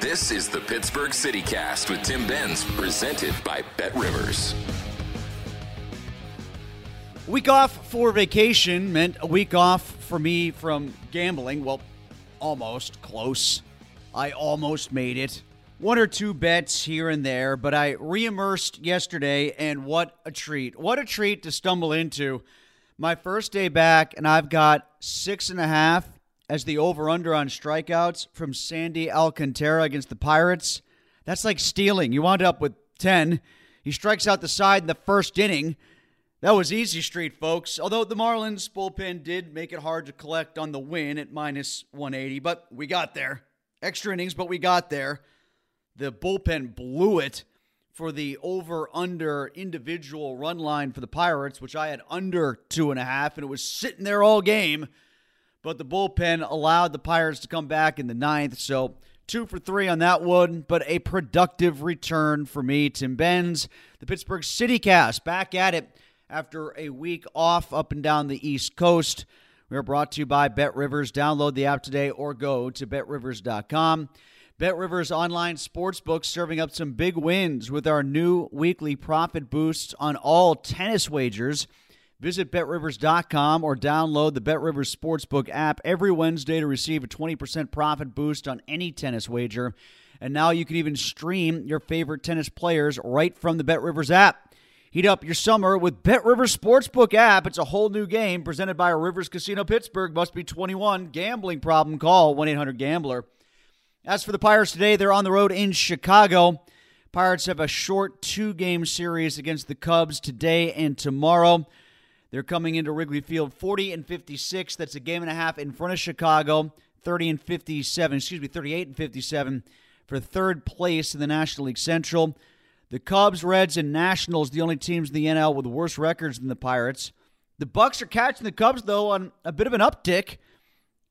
This is the Pittsburgh CityCast with Tim Benz, presented by Bet Rivers. Week off for vacation meant a week off for me from gambling. Well, almost close. I almost made it. One or two bets here and there, but I reimmersed yesterday, and what a treat. What a treat to stumble into. My first day back, and I've got six and a half as the over under on strikeouts from Sandy Alcantara against the Pirates. That's like stealing. You wound up with 10. He strikes out the side in the first inning. That was easy street, folks. Although the Marlins bullpen did make it hard to collect on the win at minus 180, but we got there. Extra innings, but we got there. The bullpen blew it for the over under individual run line for the Pirates, which I had under two and a half, and it was sitting there all game. But the bullpen allowed the Pirates to come back in the ninth. So two for three on that one, but a productive return for me. Tim Benz, the Pittsburgh City Cast, back at it after a week off up and down the East Coast. We are brought to you by Bet Rivers. Download the app today or go to betrivers.com. Bet Rivers online sportsbook serving up some big wins with our new weekly profit boosts on all tennis wagers. Visit betrivers.com or download the BetRivers Sportsbook app every Wednesday to receive a 20% profit boost on any tennis wager. And now you can even stream your favorite tennis players right from the BetRivers app. Heat up your summer with BetRivers Sportsbook app. It's a whole new game presented by Rivers Casino Pittsburgh. Must be 21. Gambling problem? Call 1-800-GAMBLER. As for the Pirates today, they're on the road in Chicago. Pirates have a short two-game series against the Cubs today and tomorrow. They're coming into Wrigley Field 40 and 56. That's a game and a half in front of Chicago. 30 and 57, excuse me, 38 and 57 for third place in the National League Central. The Cubs, Reds, and Nationals, the only teams in the NL with worse records than the Pirates. The Bucs are catching the Cubs though on a bit of an uptick.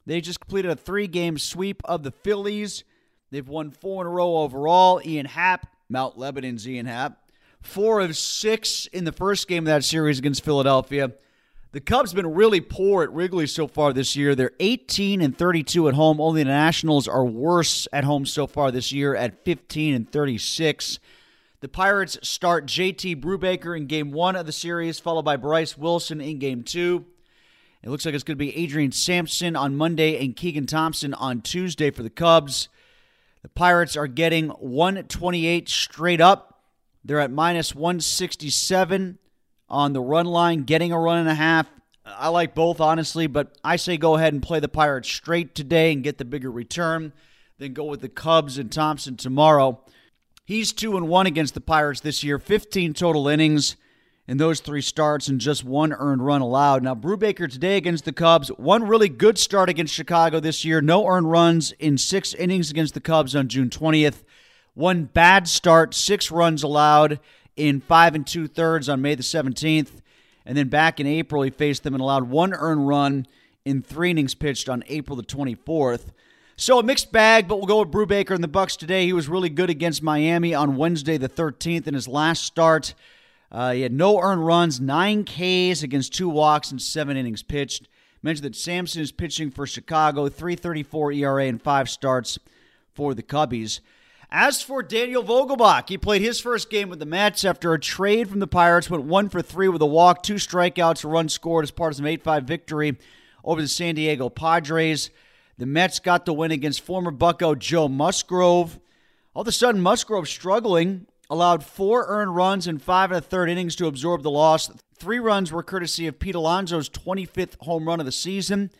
They just completed a three-game sweep of the Phillies. They've won four in a row overall. Ian Happ, Mount Lebanon's Ian Happ, four of six in the first game of that series against Philadelphia. The Cubs have been really poor at Wrigley so far this year. They're 18 and 32 at home. Only the Nationals are worse at home so far this year at 15 and 36. The Pirates start JT Brubaker in game one of the series, followed by Bryce Wilson in game two. It looks like it's going to be Adrian Sampson on Monday and Keegan Thompson on Tuesday for the Cubs. The Pirates are getting 128 straight up. They're at minus 167 on the run line, getting a run and a half I like both, honestly, but I say go ahead and play the Pirates straight today and get the bigger return. Then go with the Cubs and Thompson tomorrow. He's 2 and 1 against the Pirates this year, 15 total innings in those three starts and just one earned run allowed. Now, Brubaker today against the Cubs, one really good start against Chicago this year, no earned runs in six innings against the Cubs on June 20th. One bad start, six runs allowed in five and two thirds on May the 17th. And then back in April, he faced them and allowed one earned run in three innings pitched on April the 24th. So a mixed bag, but we'll go with Brubaker and the Bucs today. He was really good against Miami on Wednesday the 13th in his last start. Uh, he had no earned runs, nine Ks against two walks and seven innings pitched. Mentioned that Sampson is pitching for Chicago, 3.34 ERA and five starts for the Cubbies. As for Daniel Vogelbach, he played his first game with the Mets after a trade from the Pirates, went one for three with a walk, two strikeouts, a run scored as part of an 8 5 victory over the San Diego Padres. The Mets got the win against former Bucco Joe Musgrove. All of a sudden, Musgrove struggling allowed four earned runs in five and a third innings to absorb the loss. Three runs were courtesy of Pete Alonso's 25th home run of the season.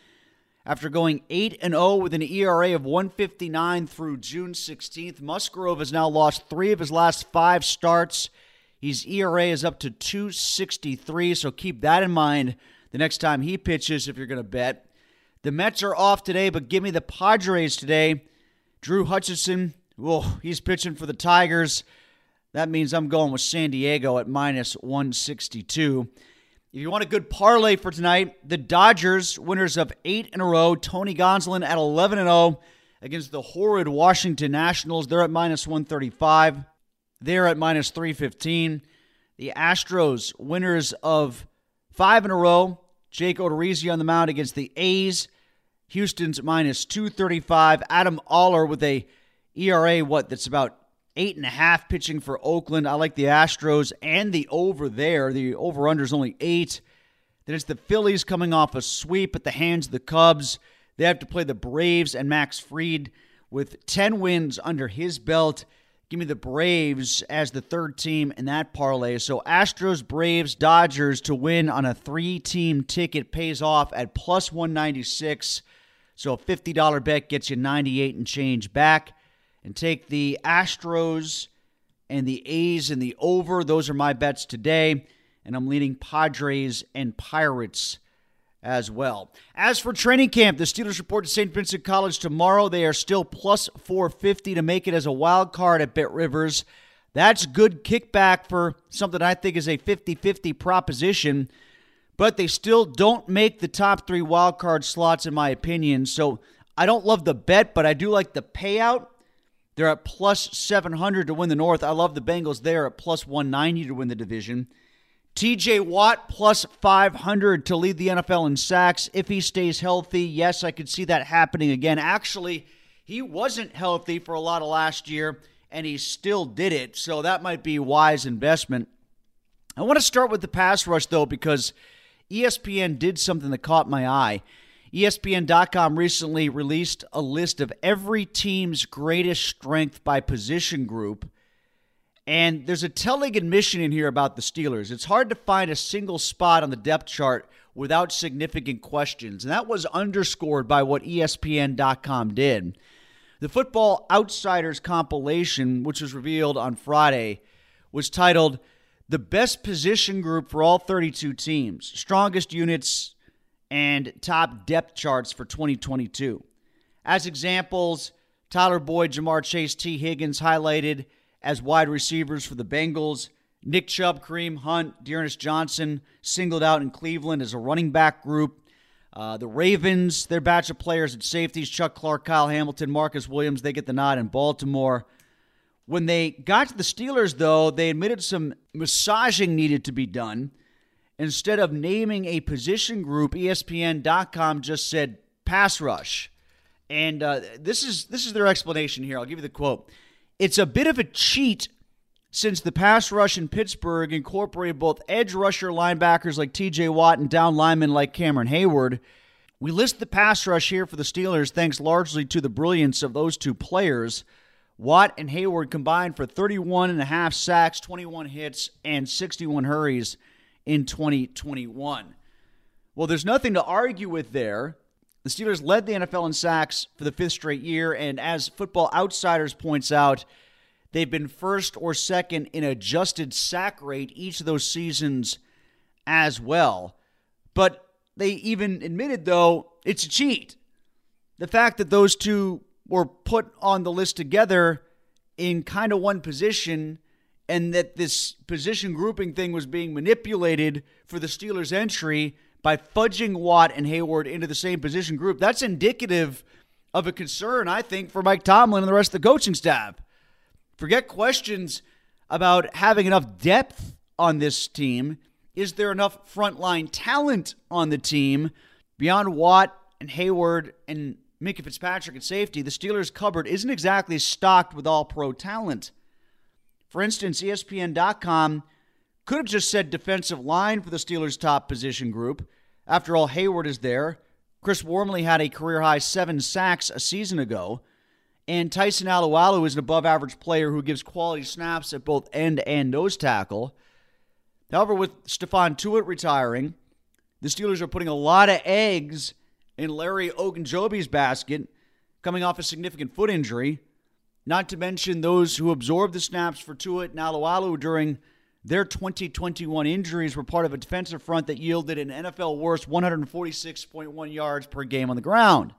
After going 8 and 0 with an ERA of 159 through June 16th, Musgrove has now lost 3 of his last 5 starts. His ERA is up to 263, so keep that in mind the next time he pitches if you're going to bet. The Mets are off today, but give me the Padres today. Drew Hutchison, well, he's pitching for the Tigers. That means I'm going with San Diego at minus 162. If you want a good parlay for tonight, the Dodgers, winners of eight in a row, Tony Gonsolin at 11 and 0 against the horrid Washington Nationals. They're at minus 135. They're at minus 315. The Astros, winners of five in a row, Jake Odorizzi on the mound against the A's. Houston's minus 235. Adam Oller with a ERA, what, that's about eight and a half pitching for Oakland. I like the Astros and the over there. The over under is only eight. Then it's the Phillies coming off a sweep at the hands of the Cubs. They have to play the Braves and Max Fried with 10 wins under his belt. Give me the Braves as the third team in that parlay. So Astros, Braves, Dodgers to win on a three team ticket pays off at plus 196. So a $50 bet gets you 98 and change back and take the Astros and the A's and the over. Those are my bets today. And I'm leading Padres and Pirates as well. As for training camp, the Steelers report to St. Vincent College tomorrow. They are still plus 450 to make it as a wild card at Bet Rivers. That's good kickback for something I think is a 50 50 proposition, but they still don't make the top three wild card slots, in my opinion. So I don't love the bet, but I do like the payout. They're at plus 700 to win the North. I love the Bengals there at plus 190 to win the division. TJ Watt plus 500 to lead the NFL in sacks if he stays healthy. Yes, I could see that happening again. Actually, he wasn't healthy for a lot of last year and he still did it. So that might be wise investment. I want to start with the pass rush though because ESPN did something that caught my eye. ESPN.com recently released a list of every team's greatest strength by position group. And there's a telling admission in here about the Steelers. It's hard to find a single spot on the depth chart without significant questions. And that was underscored by what ESPN.com did. The Football Outsiders compilation, which was revealed on Friday, was titled The Best Position Group for All 32 Teams Strongest Units and top depth charts for 2022. As examples, Tyler Boyd, Ja'Marr Chase, Tee Higgins highlighted as wide receivers for the Bengals. Nick Chubb, Kareem Hunt, D'Ernest Johnson singled out in Cleveland as a running back group. Uh, the Ravens, their batch of players at safeties, Chuck Clark, Kyle Hamilton, Marcus Williams, they get the nod in Baltimore. When they got to the Steelers, though, they admitted some massaging needed to be done. Instead of naming a position group, ESPN.com just said pass rush. And uh, this is this is their explanation here. I'll give you the quote. It's a bit of a cheat since the pass rush in Pittsburgh incorporated both edge rusher linebackers like TJ Watt and down linemen like Cameron Heyward. We list the pass rush here for the Steelers thanks largely to the brilliance of those two players. Watt and Heyward combined for 31 and a half sacks, 21 hits, and 61 hurries in 2021. Well, there's nothing to argue with there. The Steelers led the NFL in sacks for the fifth straight year, and as Football Outsiders points out, they've been first or second in adjusted sack rate each of those seasons as well. But they even admitted, though, it's a cheat. The fact that those two were put on the list together in kind of one position and that this position grouping thing was being manipulated for the Steelers' entry by fudging Watt and Heyward into the same position group, that's indicative of a concern, I think, for Mike Tomlin and the rest of the coaching staff. Forget questions about having enough depth on this team. Is there enough frontline talent on the team beyond Watt and Heyward and Minkah Fitzpatrick at safety? The Steelers' cupboard isn't exactly stocked with all pro talent. For instance, ESPN.com could have just said defensive line for the Steelers' top position group. After all, Heyward is there. Chris Wormley had a career high seven sacks a season ago. And Tyson Alualu is an above average player who gives quality snaps at both end and nose tackle. However, with Stephon Tuitt retiring, the Steelers are putting a lot of eggs in Larry Ogunjobi's basket, coming off a significant foot injury. Not to mention those who absorbed the snaps for Tuitt and Alualu during their 2021 injuries were part of a defensive front that yielded an NFL worst 146.1 yards per game on the ground.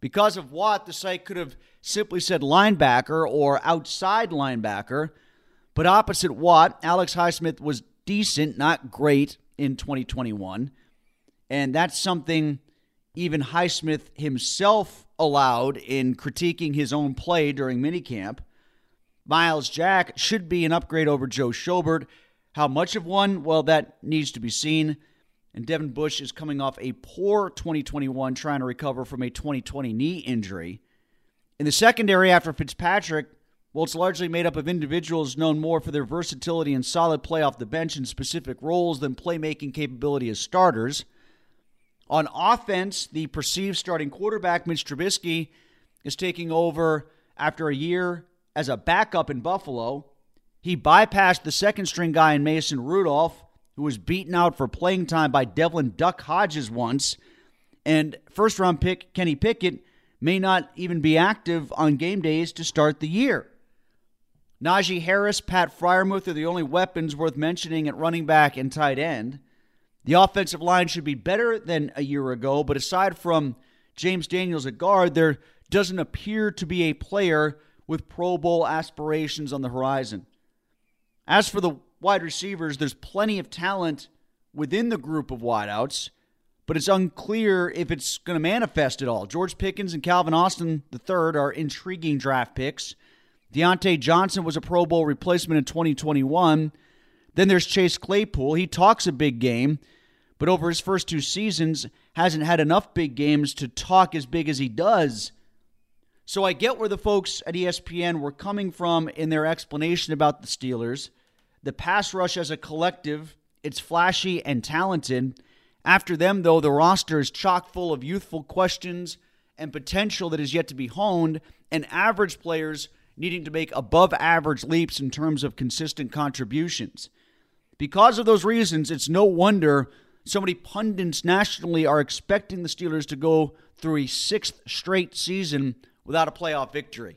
Because of what, the site could have simply said linebacker or outside linebacker. But opposite Watt, Alex Highsmith was decent, not great, in 2021. And that's something even Highsmith himself allowed in critiquing his own play during minicamp. Myles Jack should be an upgrade over Joe Schobert. How much of one? Well, that needs to be seen. And Devin Bush is coming off a poor 2021, trying to recover from a 2020 knee injury. In the secondary, after Fitzpatrick, well, it's largely made up of individuals known more for their versatility and solid play off the bench in specific roles than playmaking capability as starters. On offense, the perceived starting quarterback, Mitch Trubisky, is taking over after a year as a backup in Buffalo. He bypassed the second string guy in Mason Rudolph, who was beaten out for playing time by Devlin Duck Hodges once. And first round pick Kenny Pickett may not even be active on game days to start the year. Najee Harris, Pat Freiermuth are the only weapons worth mentioning at running back and tight end. The offensive line should be better than a year ago, but aside from James Daniels at guard, there doesn't appear to be a player with Pro Bowl aspirations on the horizon. As for the wide receivers, there's plenty of talent within the group of wideouts, but it's unclear if it's going to manifest at all. George Pickens and Calvin Austin III are intriguing draft picks. Diontae Johnson was a Pro Bowl replacement in 2021. Then there's Chase Claypool. He talks a big game, but over his first two seasons hasn't had enough big games to talk as big as he does so I get where the folks at ESPN were coming from in their explanation about the Steelers. The pass rush as a collective, it's flashy and talented. After them, though, the roster is chock full of youthful questions and potential that is yet to be honed, and average players needing to make above average leaps in terms of consistent contributions. Because of those reasons, it's no wonder so many pundits nationally are expecting the Steelers to go through a sixth straight season without a playoff victory.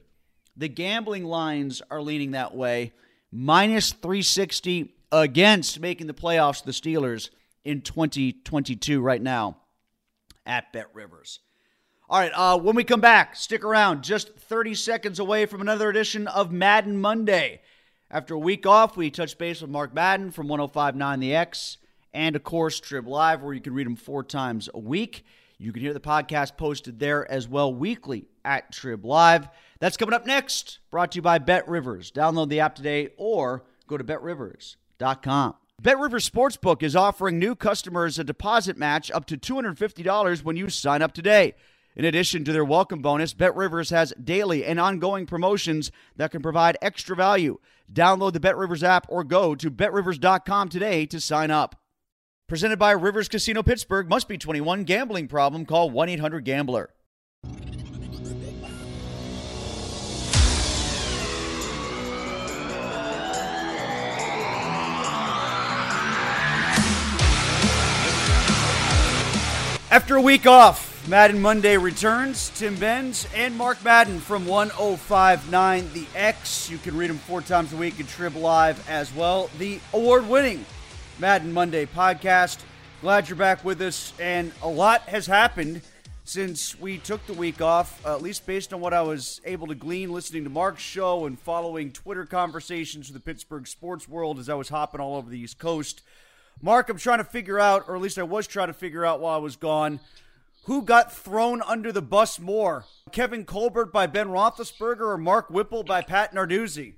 The gambling lines are leaning that way. Minus 360 against making the playoffs, the Steelers, in 2022 right now at Bet Rivers. All right, uh, when we come back, stick around. Just 30 seconds away from another edition of Madden Monday. After a week off, we touch base with Mark Madden from 1059 The X and, of course, Trib Live, where you can read him four times a week. You can hear the podcast posted there as well weekly at Trib Live. That's coming up next, brought to you by Bet Rivers. Download the app today or go to betrivers.com. Bet Rivers Sportsbook is offering new customers a deposit match up to $250 when you sign up today. In addition to their welcome bonus, Bet Rivers has daily and ongoing promotions that can provide extra value. Download the Bet Rivers app or go to betrivers.com today to sign up. Presented by Rivers Casino Pittsburgh. Must be 21. Gambling problem. Call 1 800 Gambler. After a week off, Madden Monday returns. Tim Benz and Mark Madden from 1059 The X. You can read them four times a week at Trib Live as well. The award winning Madden Monday podcast. Glad you're back with us. And a lot has happened since we took the week off, at least based on what I was able to glean listening to Mark's show and following Twitter conversations with the Pittsburgh sports world as I was hopping all over the East Coast. Mark, I'm trying to figure out, or at least I was trying to figure out while I was gone, who got thrown under the bus more? Kevin Colbert by Ben Roethlisberger or Mark Whipple by Pat Narduzzi?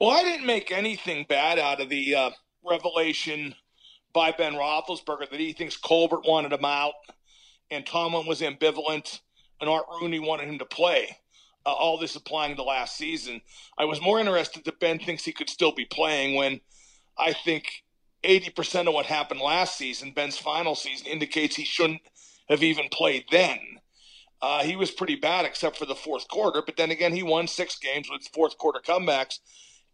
Well, I didn't make anything bad out of the uh, revelation by Ben Roethlisberger that he thinks Colbert wanted him out and Tomlin was ambivalent and Art Rooney wanted him to play. Uh, all this applying to last season. I was more interested that Ben thinks he could still be playing when I think 80% of what happened last season, Ben's final season, indicates he shouldn't have even played then. Uh, he was pretty bad except for the fourth quarter, but then again, he won six games with fourth quarter comebacks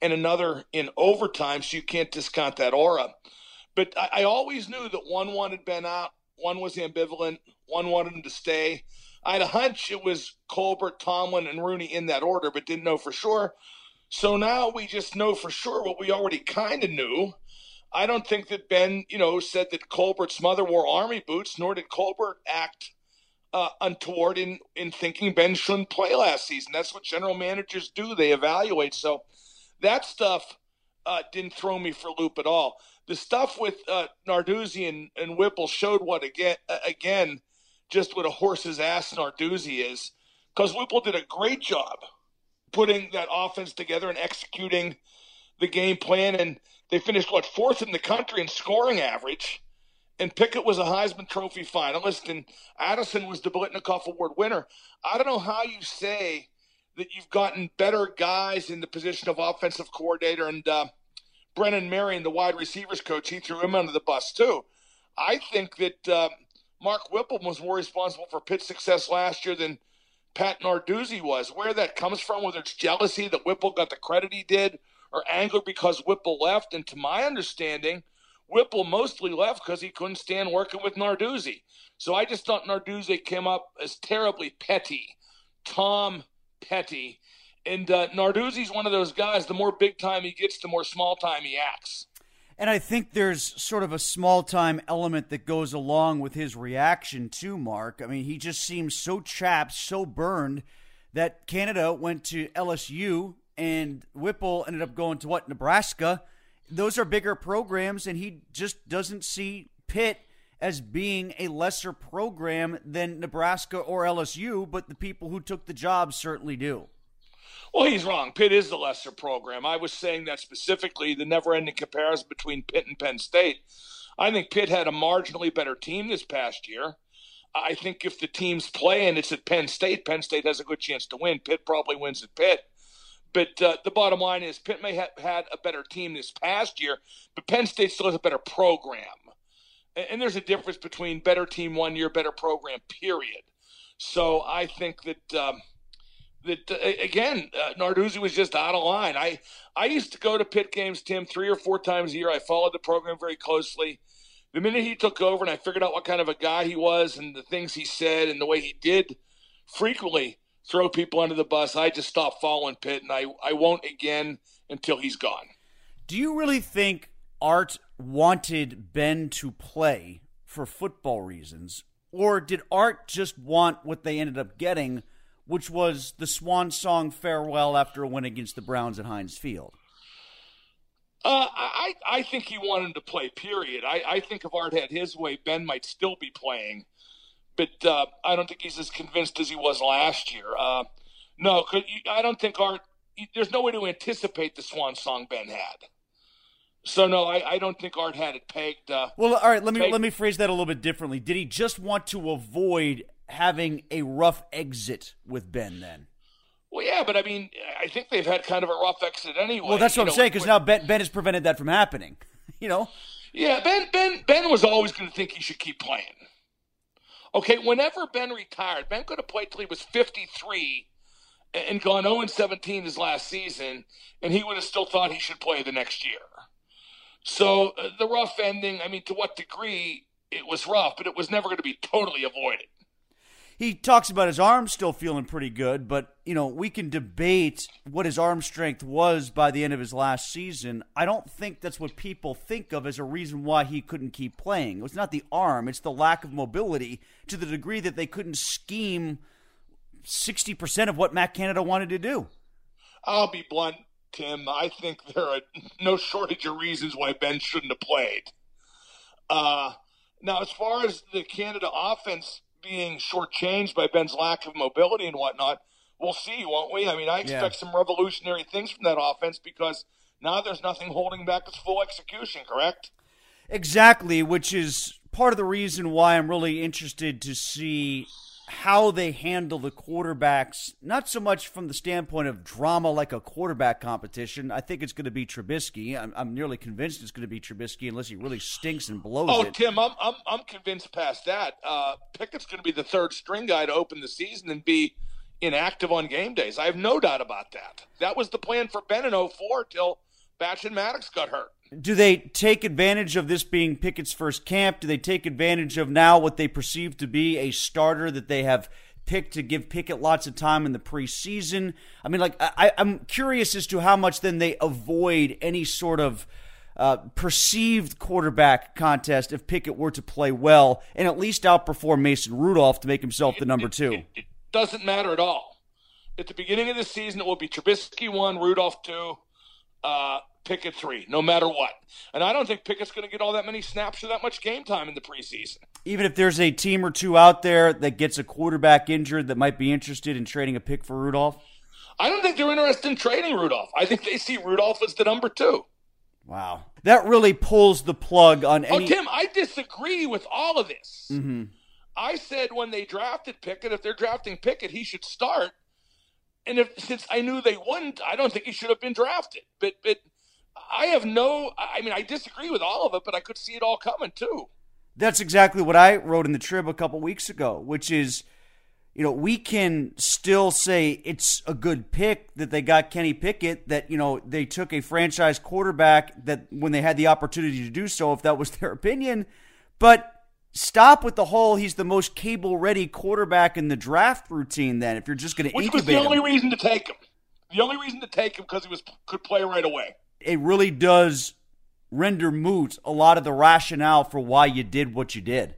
and another in overtime, so you can't discount that aura. But I, I always knew that one wanted Ben out, one was ambivalent, one wanted him to stay. I had a hunch it was Colbert, Tomlin, and Rooney in that order, but didn't know for sure. So now we just know for sure what we already kind of knew. I don't think that Ben, you know, said that Colbert's mother wore army boots, nor did Colbert act uh, untoward in, in thinking Ben shouldn't play last season. That's what general managers do, they evaluate. So that stuff uh, didn't throw me for loop at all. The stuff with uh, Narduzzi and, and Whipple showed what, again, again, just what a horse's ass Narduzzi is, because Whipple did a great job putting that offense together and executing the game plan. And they finished, what, fourth in the country in scoring average. And Pickett was a Heisman Trophy finalist, and Addison was the Biletnikoff Award winner. I don't know how you say that you've gotten better guys in the position of offensive coordinator. And uh, Brennan Marion, the wide receivers coach, he threw him under the bus, too. I think that. Uh, Mark Whipple was more responsible for Pitt's success last year than Pat Narduzzi was. Where that comes from, whether it's jealousy that Whipple got the credit he did, or anger because Whipple left, and to my understanding, Whipple mostly left because he couldn't stand working with Narduzzi. So I just thought Narduzzi came up as terribly petty, Tom Petty. And uh, Narduzzi's one of those guys, the more big time he gets, the more small time he acts. And I think there's sort of a small time element that goes along with his reaction to Mark. I mean, he just seems so chapped, so burned that Canada went to LSU and Whipple ended up going to what, Nebraska. Those are bigger programs, and he just doesn't see Pitt as being a lesser program than Nebraska or LSU, but the people who took the job certainly do. Well, he's wrong. Pitt is the lesser program. I was saying that specifically the never ending comparison between Pitt and Penn State. I think Pitt had a marginally better team this past year. I think if the teams play and it's at Penn State, Penn State has a good chance to win. Pitt probably wins at Pitt. But uh, the bottom line is Pitt may have had a better team this past year, but Penn State still has a better program. And, and there's a difference between better team one year, better program, period. So I think that. Um, that uh, again, uh, Narduzzi was just out of line. I I used to go to Pitt games, Tim, three or four times a year. I followed the program very closely. The minute he took over and I figured out what kind of a guy he was and the things he said and the way he did frequently throw people under the bus, I just stopped following Pitt and I, I won't again until he's gone. Do you really think Art wanted Ben to play for football reasons? Or did Art just want what they ended up getting – which was the swan song farewell after a win against the Browns at Heinz Field? Uh, I I think he wanted to play. Period. I, I think if Art had his way, Ben might still be playing, but uh, I don't think he's as convinced as he was last year. Uh, no, I don't think Art. There's no way to anticipate the swan song Ben had. So no, I, I don't think Art had it pegged. Uh, well, all right. Let me pegged. let me phrase that a little bit differently. Did he just want to avoid having a rough exit with Ben then. Well, yeah, but I mean, I think they've had kind of a rough exit anyway. Well, that's what I'm know, saying because now Ben, ben has prevented that from happening. you know. Yeah, Ben Ben Ben was always going to think he should keep playing. Okay, whenever Ben retired, Ben could have played till he was 53 and gone 0 17 his last season, and he would have still thought he should play the next year. So uh, the rough ending. I mean, to what degree? it was rough, but it was never going to be totally avoided. He talks about his arm still feeling pretty good, but you know we can debate what his arm strength was by the end of his last season. I don't think that's what people think of as a reason why he couldn't keep playing. It's not the arm; it's the lack of mobility to the degree that they couldn't scheme sixty percent of what Matt Canada wanted to do. I'll be blunt, Tim. I think there are no shortage of reasons why Ben shouldn't have played. Uh, now, as far as the Canada offense being shortchanged by Ben's lack of mobility and whatnot, we'll see, won't we? I mean, I expect yeah. some revolutionary things from that offense because now there's nothing holding back its full execution, correct? Exactly, which is part of the reason why I'm really interested to see how they handle the quarterbacks, not so much from the standpoint of drama like a quarterback competition. I think it's going to be Trubisky. I'm, I'm nearly convinced it's going to be Trubisky unless he really stinks and blows oh, it. Tim, I'm, I'm, I'm convinced past that. Uh, Pickett's going to be the third string guy to open the season and be inactive on game days. I have no doubt about that. That was the plan for Ben in 04 till Batch and Maddox got hurt do they take advantage of this being Pickett's first camp? Do they take advantage of now what they perceive to be a starter that they have picked to give Pickett lots of time in the preseason? I mean, like, I, am curious as to how much then they avoid any sort of uh, perceived quarterback contest if Pickett were to play well and at least outperform Mason Rudolph to make himself the number two. It, it, it doesn't matter at all. At the beginning of the season, it will be Trubisky one, Rudolph two. Uh, Pickett three, no matter what. And I don't think Pickett's going to get all that many snaps or that much game time in the preseason. Even if there's a team or two out there that gets a quarterback injured that might be interested in trading a pick for Rudolph? I don't think they're interested in trading Rudolph. I think they see Rudolph as the number two. Wow. That really pulls the plug on oh, any. Oh, Tim, I disagree with all of this. Mm-hmm. I said when they drafted Pickett, if they're drafting Pickett, he should start. And if since I knew they wouldn't, I don't think he should have been drafted. But but I have no. I mean, I disagree with all of it, but I could see it all coming too. That's exactly what I wrote in the Trib a couple weeks ago, which is, you know, we can still say it's a good pick that they got Kenny Pickett. That you know they took a franchise quarterback that when they had the opportunity to do so, if that was their opinion, but. Stop with the whole he's the most cable ready quarterback in the draft routine then if you're just going to incubate was the only him. reason to take him. The only reason to take him because he was could play right away it really does render moot a lot of the rationale for why you did what you did.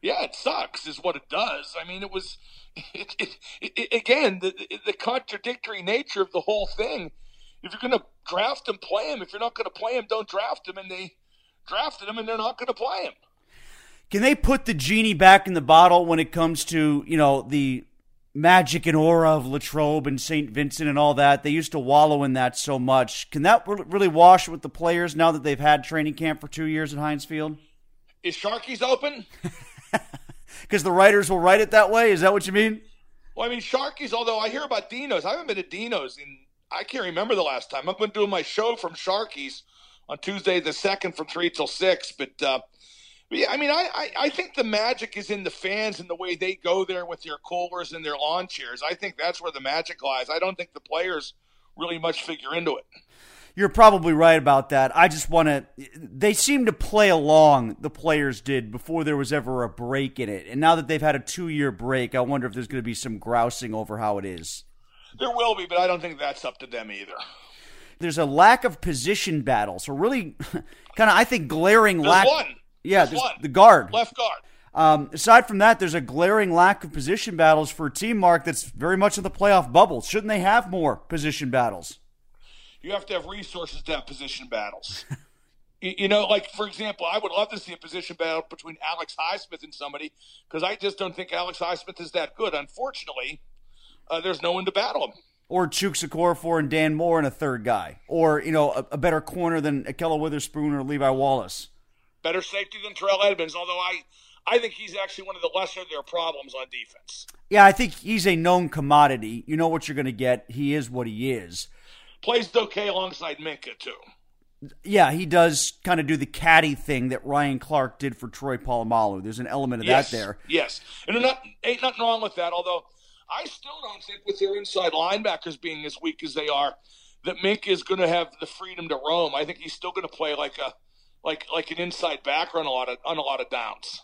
Yeah, it sucks, is what it does. I mean, it was it, it, it, again the the contradictory nature of the whole thing. If you're going to draft him, play him. If you're not going to play him, don't draft him. And they drafted him, and they're not going to play him. Can they put the genie back in the bottle when it comes to you know the magic and aura of Latrobe and St. Vincent and all that. They used to wallow in that so much. Can that really wash with the players now that they've had training camp for two years at Heinz Field? Is Sharky's open? Because the writers will write it that way? Is that what you mean? Well, I mean, Sharky's, although I hear about Dino's, I haven't been to Dino's in, I can't remember the last time. I've been doing my show from Sharky's on Tuesday the 2nd from 3 till 6, but. Uh, yeah, I mean, I, I, I, think the magic is in the fans and the way they go there with their coolers and their lawn chairs. I think that's where the magic lies. I don't think the players really much figure into it. You're probably right about that. I just want to. They seem to play along, the players did, before there was ever a break in it. And now that they've had a two year break, I wonder if there's going to be some grousing over how it is. There will be, but I don't think that's up to them either. There's a lack of position battles, a really kind of, I think, glaring there's lack. One. Yeah, the guard. Left guard. Um, aside from that, there's a glaring lack of position battles for a team, Mark, that's very much in the playoff bubble. Shouldn't they have more position battles? You have to have resources to have position battles. you know, like, for example, I would love to see a position battle between Alex Highsmith and somebody because I just don't think Alex Highsmith is that good. Unfortunately, uh, there's no one to battle him. Or Okorafor and Dan Moore and a third guy. Or, you know, a, a better corner than Ahkello Witherspoon or Levi Wallace better safety than Terrell Edmunds, although I I think he's actually one of the lesser of their problems on defense. Yeah, I think he's a known commodity. You know what you're going to get. He is what he is. Plays okay alongside Minkah too. Yeah, he does kind of do the caddy thing that Ryan Clark did for Troy Polamalu. There's an element of yes, that there. Yes, and not, ain't nothing wrong with that. Although I still don't think with their inside linebackers being as weak as they are, that Mink is going to have the freedom to roam. I think he's still going to play like a like like an inside back on a lot of on a lot of downs.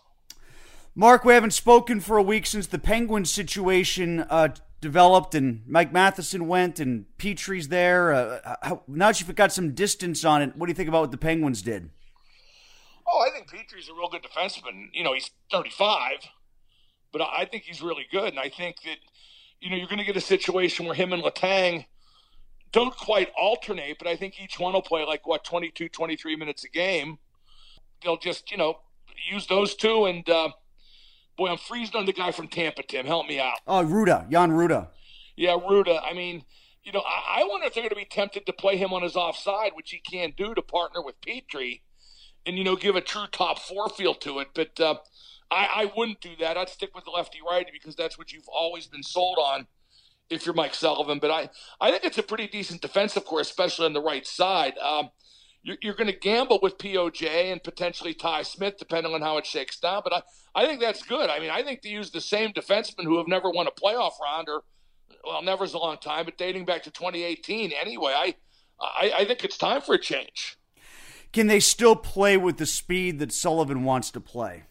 Mark, we haven't spoken for a week since the Penguins situation uh, developed and Mike Matheson went and Petry's there. Uh, how, now that you've got some distance on it, what do you think about what the Penguins did? Oh, I think Petry's a real good defenseman. You know, he's 35, but I think he's really good. And I think that, you know, you're going to get a situation where him and Letang don't quite alternate, but I think each one will play like, what, 22, 23 minutes a game. They'll just, you know, use those two and, uh, Boy, I'm freezing on the guy from Tampa, Tim. Help me out. Oh, Rutta, Jan Rutta. Yeah, Rutta. I mean, you know, I, I wonder if they're going to be tempted to play him on his offside, which he can't do to partner with Petry, and you know, give a true top four feel to it. But uh, I, I wouldn't do that. I'd stick with the lefty righty because that's what you've always been sold on. If you're Mike Sullivan, but I, I think it's a pretty decent defensive core, especially on the right side. Um, you're, you're going to gamble with POJ and potentially Ty Smith, depending on how it shakes down. But I, I think that's good. I mean, I think to use the same defensemen who have never won a playoff round, or well, never's a long time, but dating back to 2018 anyway. I, I, I think it's time for a change. Can they still play with the speed that Sullivan wants to play?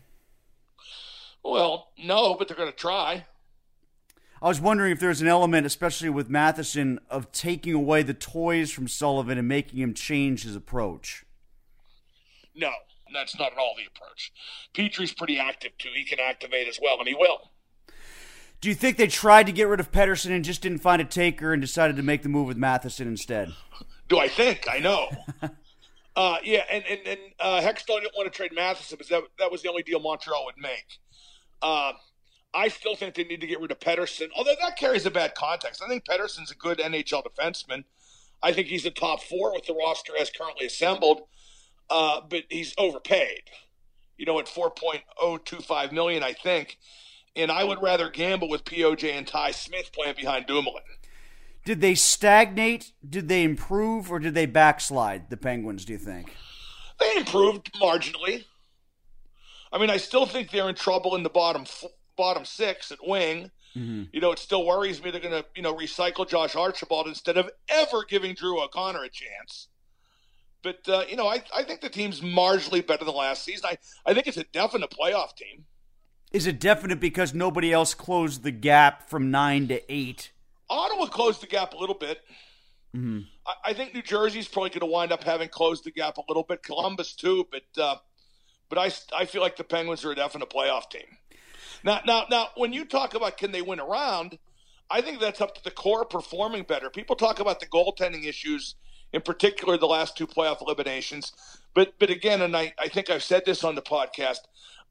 Well, no, but they're going to try. I was wondering if there's an element, especially with Matheson, of taking away the toys from Sullivan and making him change his approach. No, that's not at all the approach. Petry's pretty active too. He can activate as well, and he will. Do you think they tried to get rid of Pettersson and just didn't find a taker and decided to make the move with Matheson instead? Do I think? I know. uh, yeah, and and, and uh, Hextall didn't want to trade Matheson because that, that was the only deal Montreal would make. Uh, I still think they need to get rid of Pettersson, although that carries a bad context. I think Pettersson's a good NHL defenseman. I think he's a top four with the roster as currently assembled, uh, but he's overpaid. You know, at four point oh two five million, I think. And I would rather gamble with POJ and Ty Smith playing behind Dumoulin. Did they stagnate? Did they improve, or did they backslide? The Penguins, do you think? They improved marginally. I mean, I still think they're in trouble in the bottom bottom six at wing. Mm-hmm. You know, it still worries me they're going to, you know, recycle Josh Archibald instead of ever giving Drew O'Connor a chance. But, uh, you know, I, I think the team's marginally better than last season. I, I think it's a definite playoff team. Is it definite because nobody else closed the gap from nine to eight? Ottawa closed the gap a little bit. Mm-hmm. I, I, think New Jersey's probably going to wind up having closed the gap a little bit. Columbus too, but uh, but I, I feel like the Penguins are a definite playoff team. Now, now, now, when you talk about can they win around, I think that's up to the core performing better. People talk about the goaltending issues, in particular the last two playoff eliminations. But, but again, and I, I think I've said this on the podcast,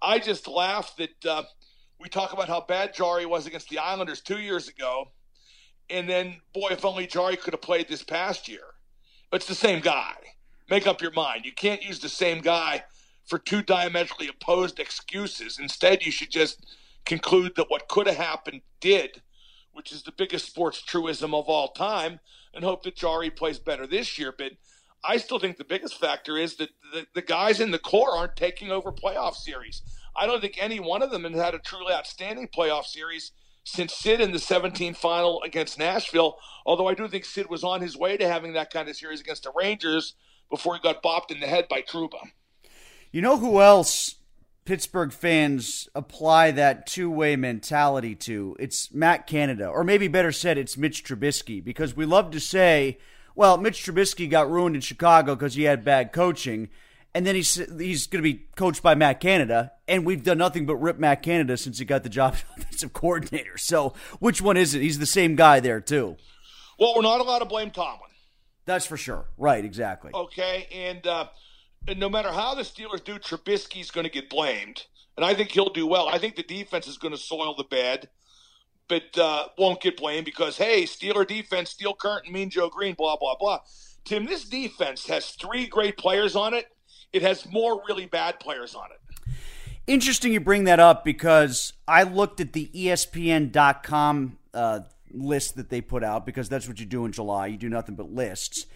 I just laugh that uh, we talk about how bad Jarry was against the Islanders two years ago, and then boy, if only Jarry could have played this past year. It's the same guy. Make up your mind. You can't use the same guy for two diametrically opposed excuses. Instead, you should just conclude that what could have happened did, which is the biggest sports truism of all time, and hope that Jarry plays better this year. But I still think the biggest factor is that the, the guys in the core aren't taking over playoff series. I don't think any one of them has had a truly outstanding playoff series since Sid in the 17 final against Nashville. Although I do think Sid was on his way to having that kind of series against the Rangers before he got bopped in the head by Trouba. You know who else Pittsburgh fans apply that two way mentality to. It's Matt Canada, or maybe better said, it's Mitch Trubisky, because we love to say, well, Mitch Trubisky got ruined in Chicago because he had bad coaching, and then he's he's going to be coached by Matt Canada, and we've done nothing but rip Matt Canada since he got the job as offensive coordinator. So which one is it? He's the same guy there too. Well, we're not allowed to blame Tomlin. That's for sure. Right, exactly. Okay, and. Uh, and no matter how the Steelers do, Trubisky's going to get blamed, and I think he'll do well. I think the defense is going to soil the bed, but uh, won't get blamed because hey, Steeler defense, Steel Curtain, Mean Joe Greene, blah blah blah. Tim, this defense has three great players on it. It has more really bad players on it. Interesting you bring that up because I looked at the ESPN.com uh, list that they put out because that's what you do in July. You do nothing but lists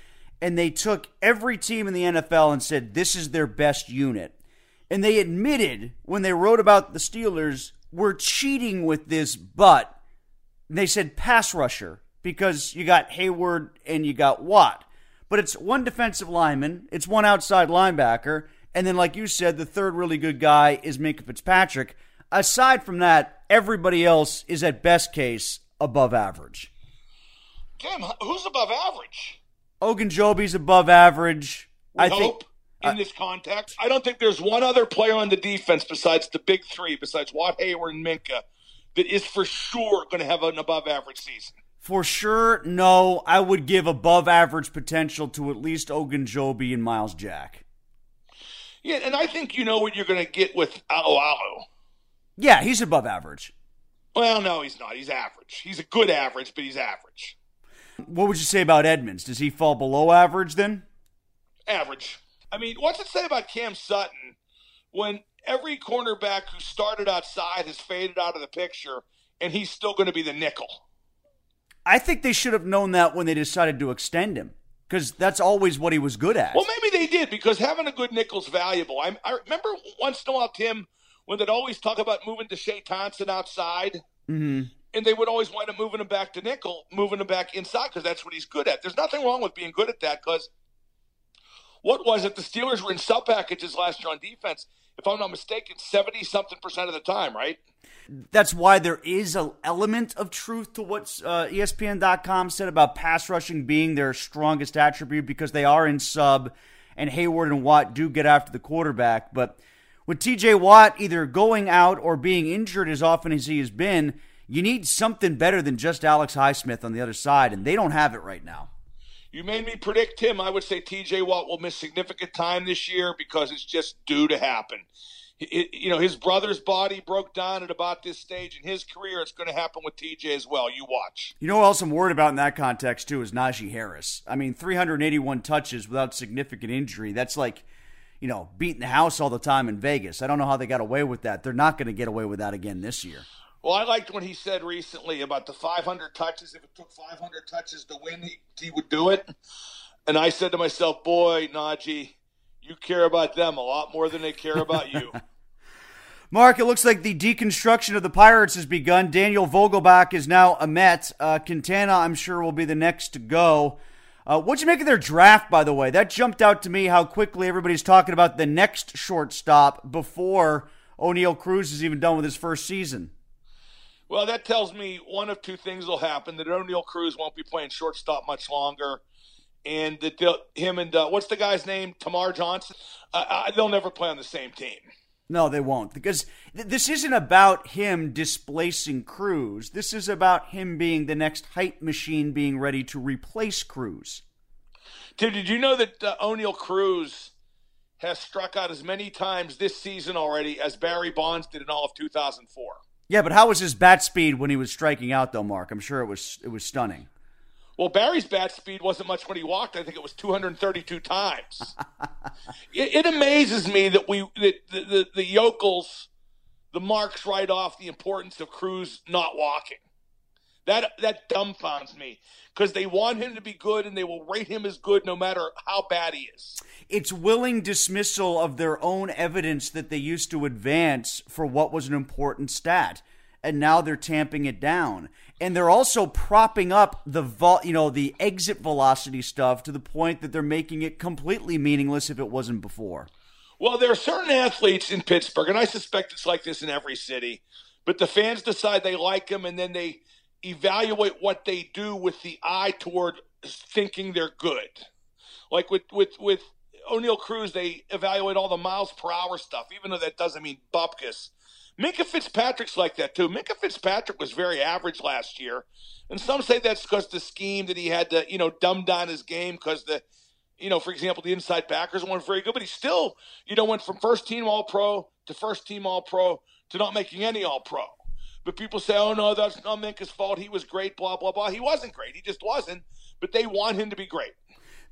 and they took every team in the NFL and said this is their best unit. And they admitted when they wrote about the Steelers, we're cheating with this, but they said pass rusher because you got Heyward and you got Watt. But it's one defensive lineman, it's one outside linebacker, And then, like you said, the third really good guy is Minkah Fitzpatrick. Aside from that, everybody else is at best case above average. Tim, who's above average? Ogunjobi's above average. We I hope think in uh, this context. I don't think there's one other player on the defense besides the big three, besides Watt Heyward and Minkah, that is for sure going to have an above average season. for sure, no, I would give above average potential to at least Ogunjobi and Myles Jack. Yeah, and I think you know what you're going to get with Alu Yeah, he's above average. Well, no, he's not. He's average. He's a good average, but he's average. What would you say about Edmunds? Does he fall below average then? Average. I mean, what's it say about Cam Sutton when every cornerback who started outside has faded out of the picture and he's still going to be the nickel? I think they should have known that when they decided to extend him because that's always what he was good at. Well, maybe they did because having a good nickel's valuable. I, I remember once in a while, Tim, when they'd always talk about moving to Shea Thompson outside, hmm and they would always wind up moving him back to nickel, moving him back inside because that's what he's good at. There's nothing wrong with being good at that because what was it? The Steelers were in sub packages last year on defense, if I'm not mistaken, 70 something percent of the time, right? That's why there is an element of truth to what uh, ESPN.com said about pass rushing being their strongest attribute because they are in sub, and Heyward and Watt do get after the quarterback. But with TJ Watt either going out or being injured as often as he has been, you need something better than just Alex Highsmith on the other side, and they don't have it right now. You made me predict him. I would say TJ Watt will miss significant time this year because it's just due to happen. It- you know, his brother's body broke down at about this stage in his career. It's going to happen with TJ as well. You watch. You know what else I'm worried about in that context, too, is Najee Harris. I mean, 381 touches without significant injury. That's like, you know, beating the house all the time in Vegas. I don't know how they got away with that. They're not going to get away with that again this year. Well, I liked when he said recently about the 500 touches. If it took 500 touches to win, he, he would do it. And I said to myself, boy, Najee, you care about them a lot more than they care about you. Mark, it looks like the deconstruction of the Pirates has begun. Daniel Vogelbach is now a Met. Uh, Quintana, I'm sure, will be the next to go. Uh, what'd you make of their draft, by the way? That jumped out to me how quickly everybody's talking about the next shortstop before Oneil Cruz is even done with his first season. Well, that tells me one of two things will happen: that Oneil Cruz won't be playing shortstop much longer, and that him and uh, what's the guy's name, Termarr Johnson, uh, they'll never play on the same team. No, they won't. Because th- this isn't about him displacing Cruz. This is about him being the next hype machine being ready to replace Cruz. Tim, did you know that uh, Oneil Cruz has struck out as many times this season already as Barry Bonds did in all of 2004? Yeah, but how was his bat speed when he was striking out, though, Mark? I'm sure it was it was stunning. Well, Barry's bat speed wasn't much when he walked. I think it was 232 times. it, it amazes me that we that the, the, the yokels, the marks write off the importance of Cruz not walking. That that dumbfounds me because they want him to be good and they will rate him as good no matter how bad he is. It's willing dismissal of their own evidence that they used to advance for what was an important stat, and now they're tamping it down. And they're also propping up the vol- you know the exit velocity stuff to the point that they're making it completely meaningless if it wasn't before. Well, there are certain athletes in Pittsburgh, and I suspect it's like this in every city, but the fans decide they like them and then they evaluate what they do with the eye toward thinking they're good. Like with with with Oneil Cruz, they evaluate all the miles per hour stuff, even though that doesn't mean bupkis. Minkah Fitzpatrick's like that too. Minkah Fitzpatrick was very average last year, and some say that's because the scheme that he had to, you know, dumb down his game because the, you know, for example, the inside backers weren't very good, but he still, you know, went from first team All Pro to first team All Pro to not making any All Pro. But people say, oh no, that's not Minkah's fault. He was great, blah blah blah. He wasn't great. He just wasn't. But they want him to be great.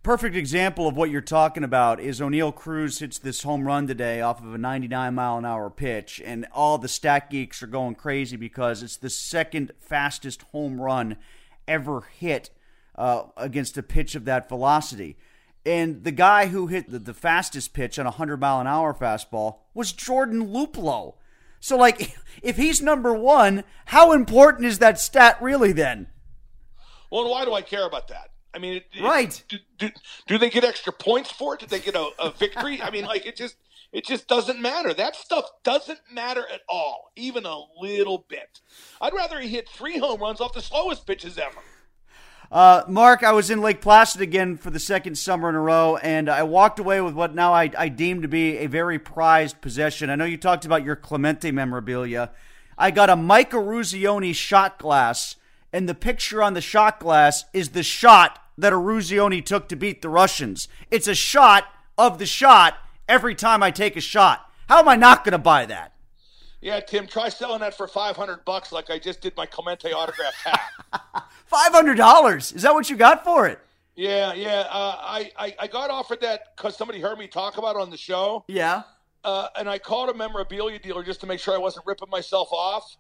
Perfect example of what you're talking about is Oneil Cruz hits this home run today off of a 99 mile an hour pitch, and all the stat geeks are going crazy because it's the second fastest home run ever hit uh, against a pitch of that velocity. And the guy who hit the, the fastest pitch on a 100 mile an hour fastball was Jordan Luplow. So, like, if he's number one, how important is that stat really then? Well, why do I care about that? I mean, it, it- Right. do, do, do they get extra points for it? Did they get a, a victory? I mean, like it just It just doesn't matter. That stuff doesn't matter at all, even a little bit. I'd rather he hit three home runs off the slowest pitches ever. Uh, Mark, I was in Lake Placid again for the second summer in a row, and I walked away with what now I, I deem to be a very prized possession. I know you talked about your Clemente memorabilia. I got a Mike Eruzione shot glass, and the picture on the shot glass is the shot that Eruzione took to beat the Russians. It's a shot of the shot every time I take a shot. How am I not going to buy that? Yeah, Tim, try selling that for 500 bucks like I just did my Clemente autograph hat. $500? Is that what you got for it? Yeah, yeah. Uh, I, I, I got offered that because somebody heard me talk about it on the show. Yeah. Uh, and I called a memorabilia dealer just to make sure I wasn't ripping myself off.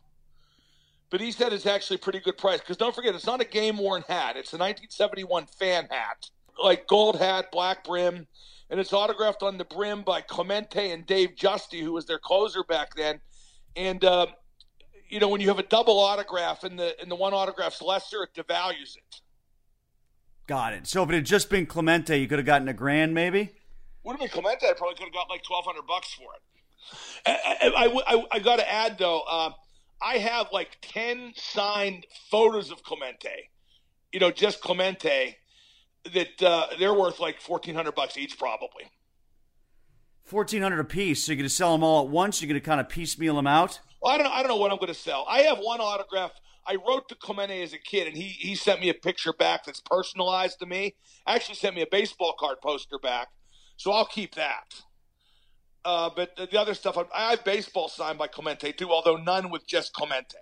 But he said it's actually a pretty good price because don't forget, it's not a game worn hat. It's a 1971 fan hat, like gold hat, black brim, and it's autographed on the brim by Clemente and Dave Giusti, who was their closer back then. And uh, you know, when you have a double autograph and the and the one autograph's lesser, it devalues it. Got it. So if it had just been Clemente, you could have gotten a grand, maybe. Would have been Clemente. I probably could have got like twelve hundred bucks for it. I, I, I, I got to add though, uh, I have like ten signed photos of Clemente. You know, just Clemente. That uh, they're worth like fourteen hundred bucks each, probably. Fourteen hundred a piece. So you're going to sell them all at once. You're going to kind of piecemeal them out. Well, I don't. I don't know what I'm going to sell. I have one autograph. I wrote to Clemente as a kid, and he he sent me a picture back that's personalized to me. Actually, sent me a baseball card poster back so I'll keep that. Uh, but the other stuff, I have baseball signed by Clemente too, although none with just Clemente.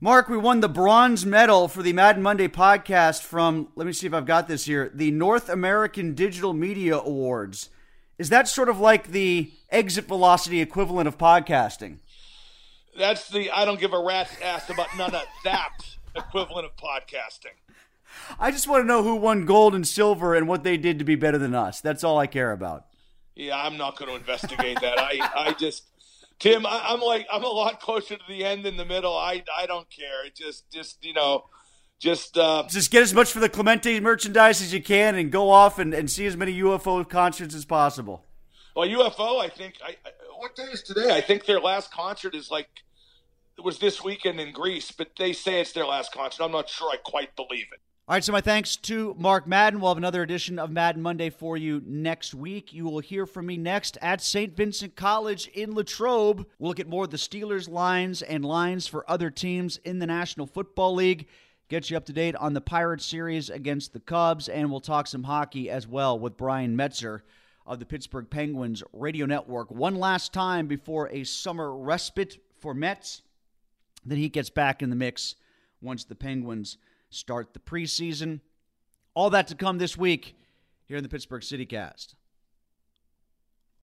Mark, we won the bronze medal for the Madden Monday podcast from, let me see if I've got this here, the North American Digital Media Awards. Is that sort of like the exit velocity equivalent of podcasting? That's the I don't give a rat's ass about none of that equivalent of podcasting. I just want to know who won gold and silver and what they did to be better than us. That's all I care about. Yeah, I'm not going to investigate that. I, I just, Tim, I, am like, I'm a lot closer to the end than the middle. I, I don't care. It just, just you know, just, uh, just get as much for the Clemente merchandise as you can and go off and, and see as many UFO concerts as possible. Well, UFO, I think. I, I, what day is today? I think their last concert is like it was this weekend in Greece, but they say it's their last concert. I'm not sure I quite believe it. All right, so my thanks to Mark Madden. We'll have another edition of Madden Monday for you next week. You will hear from me next at St. Vincent College in Latrobe. We'll look at more of the Steelers lines and lines for other teams in the National Football League. Get you up to date on the Pirates series against the Cubs, and we'll talk some hockey as well with Brian Metzer of the Pittsburgh Penguins Radio Network. One last time before a summer respite for Mets. Then he gets back in the mix once the Penguins start the preseason. All that to come this week here in the Pittsburgh City Cast.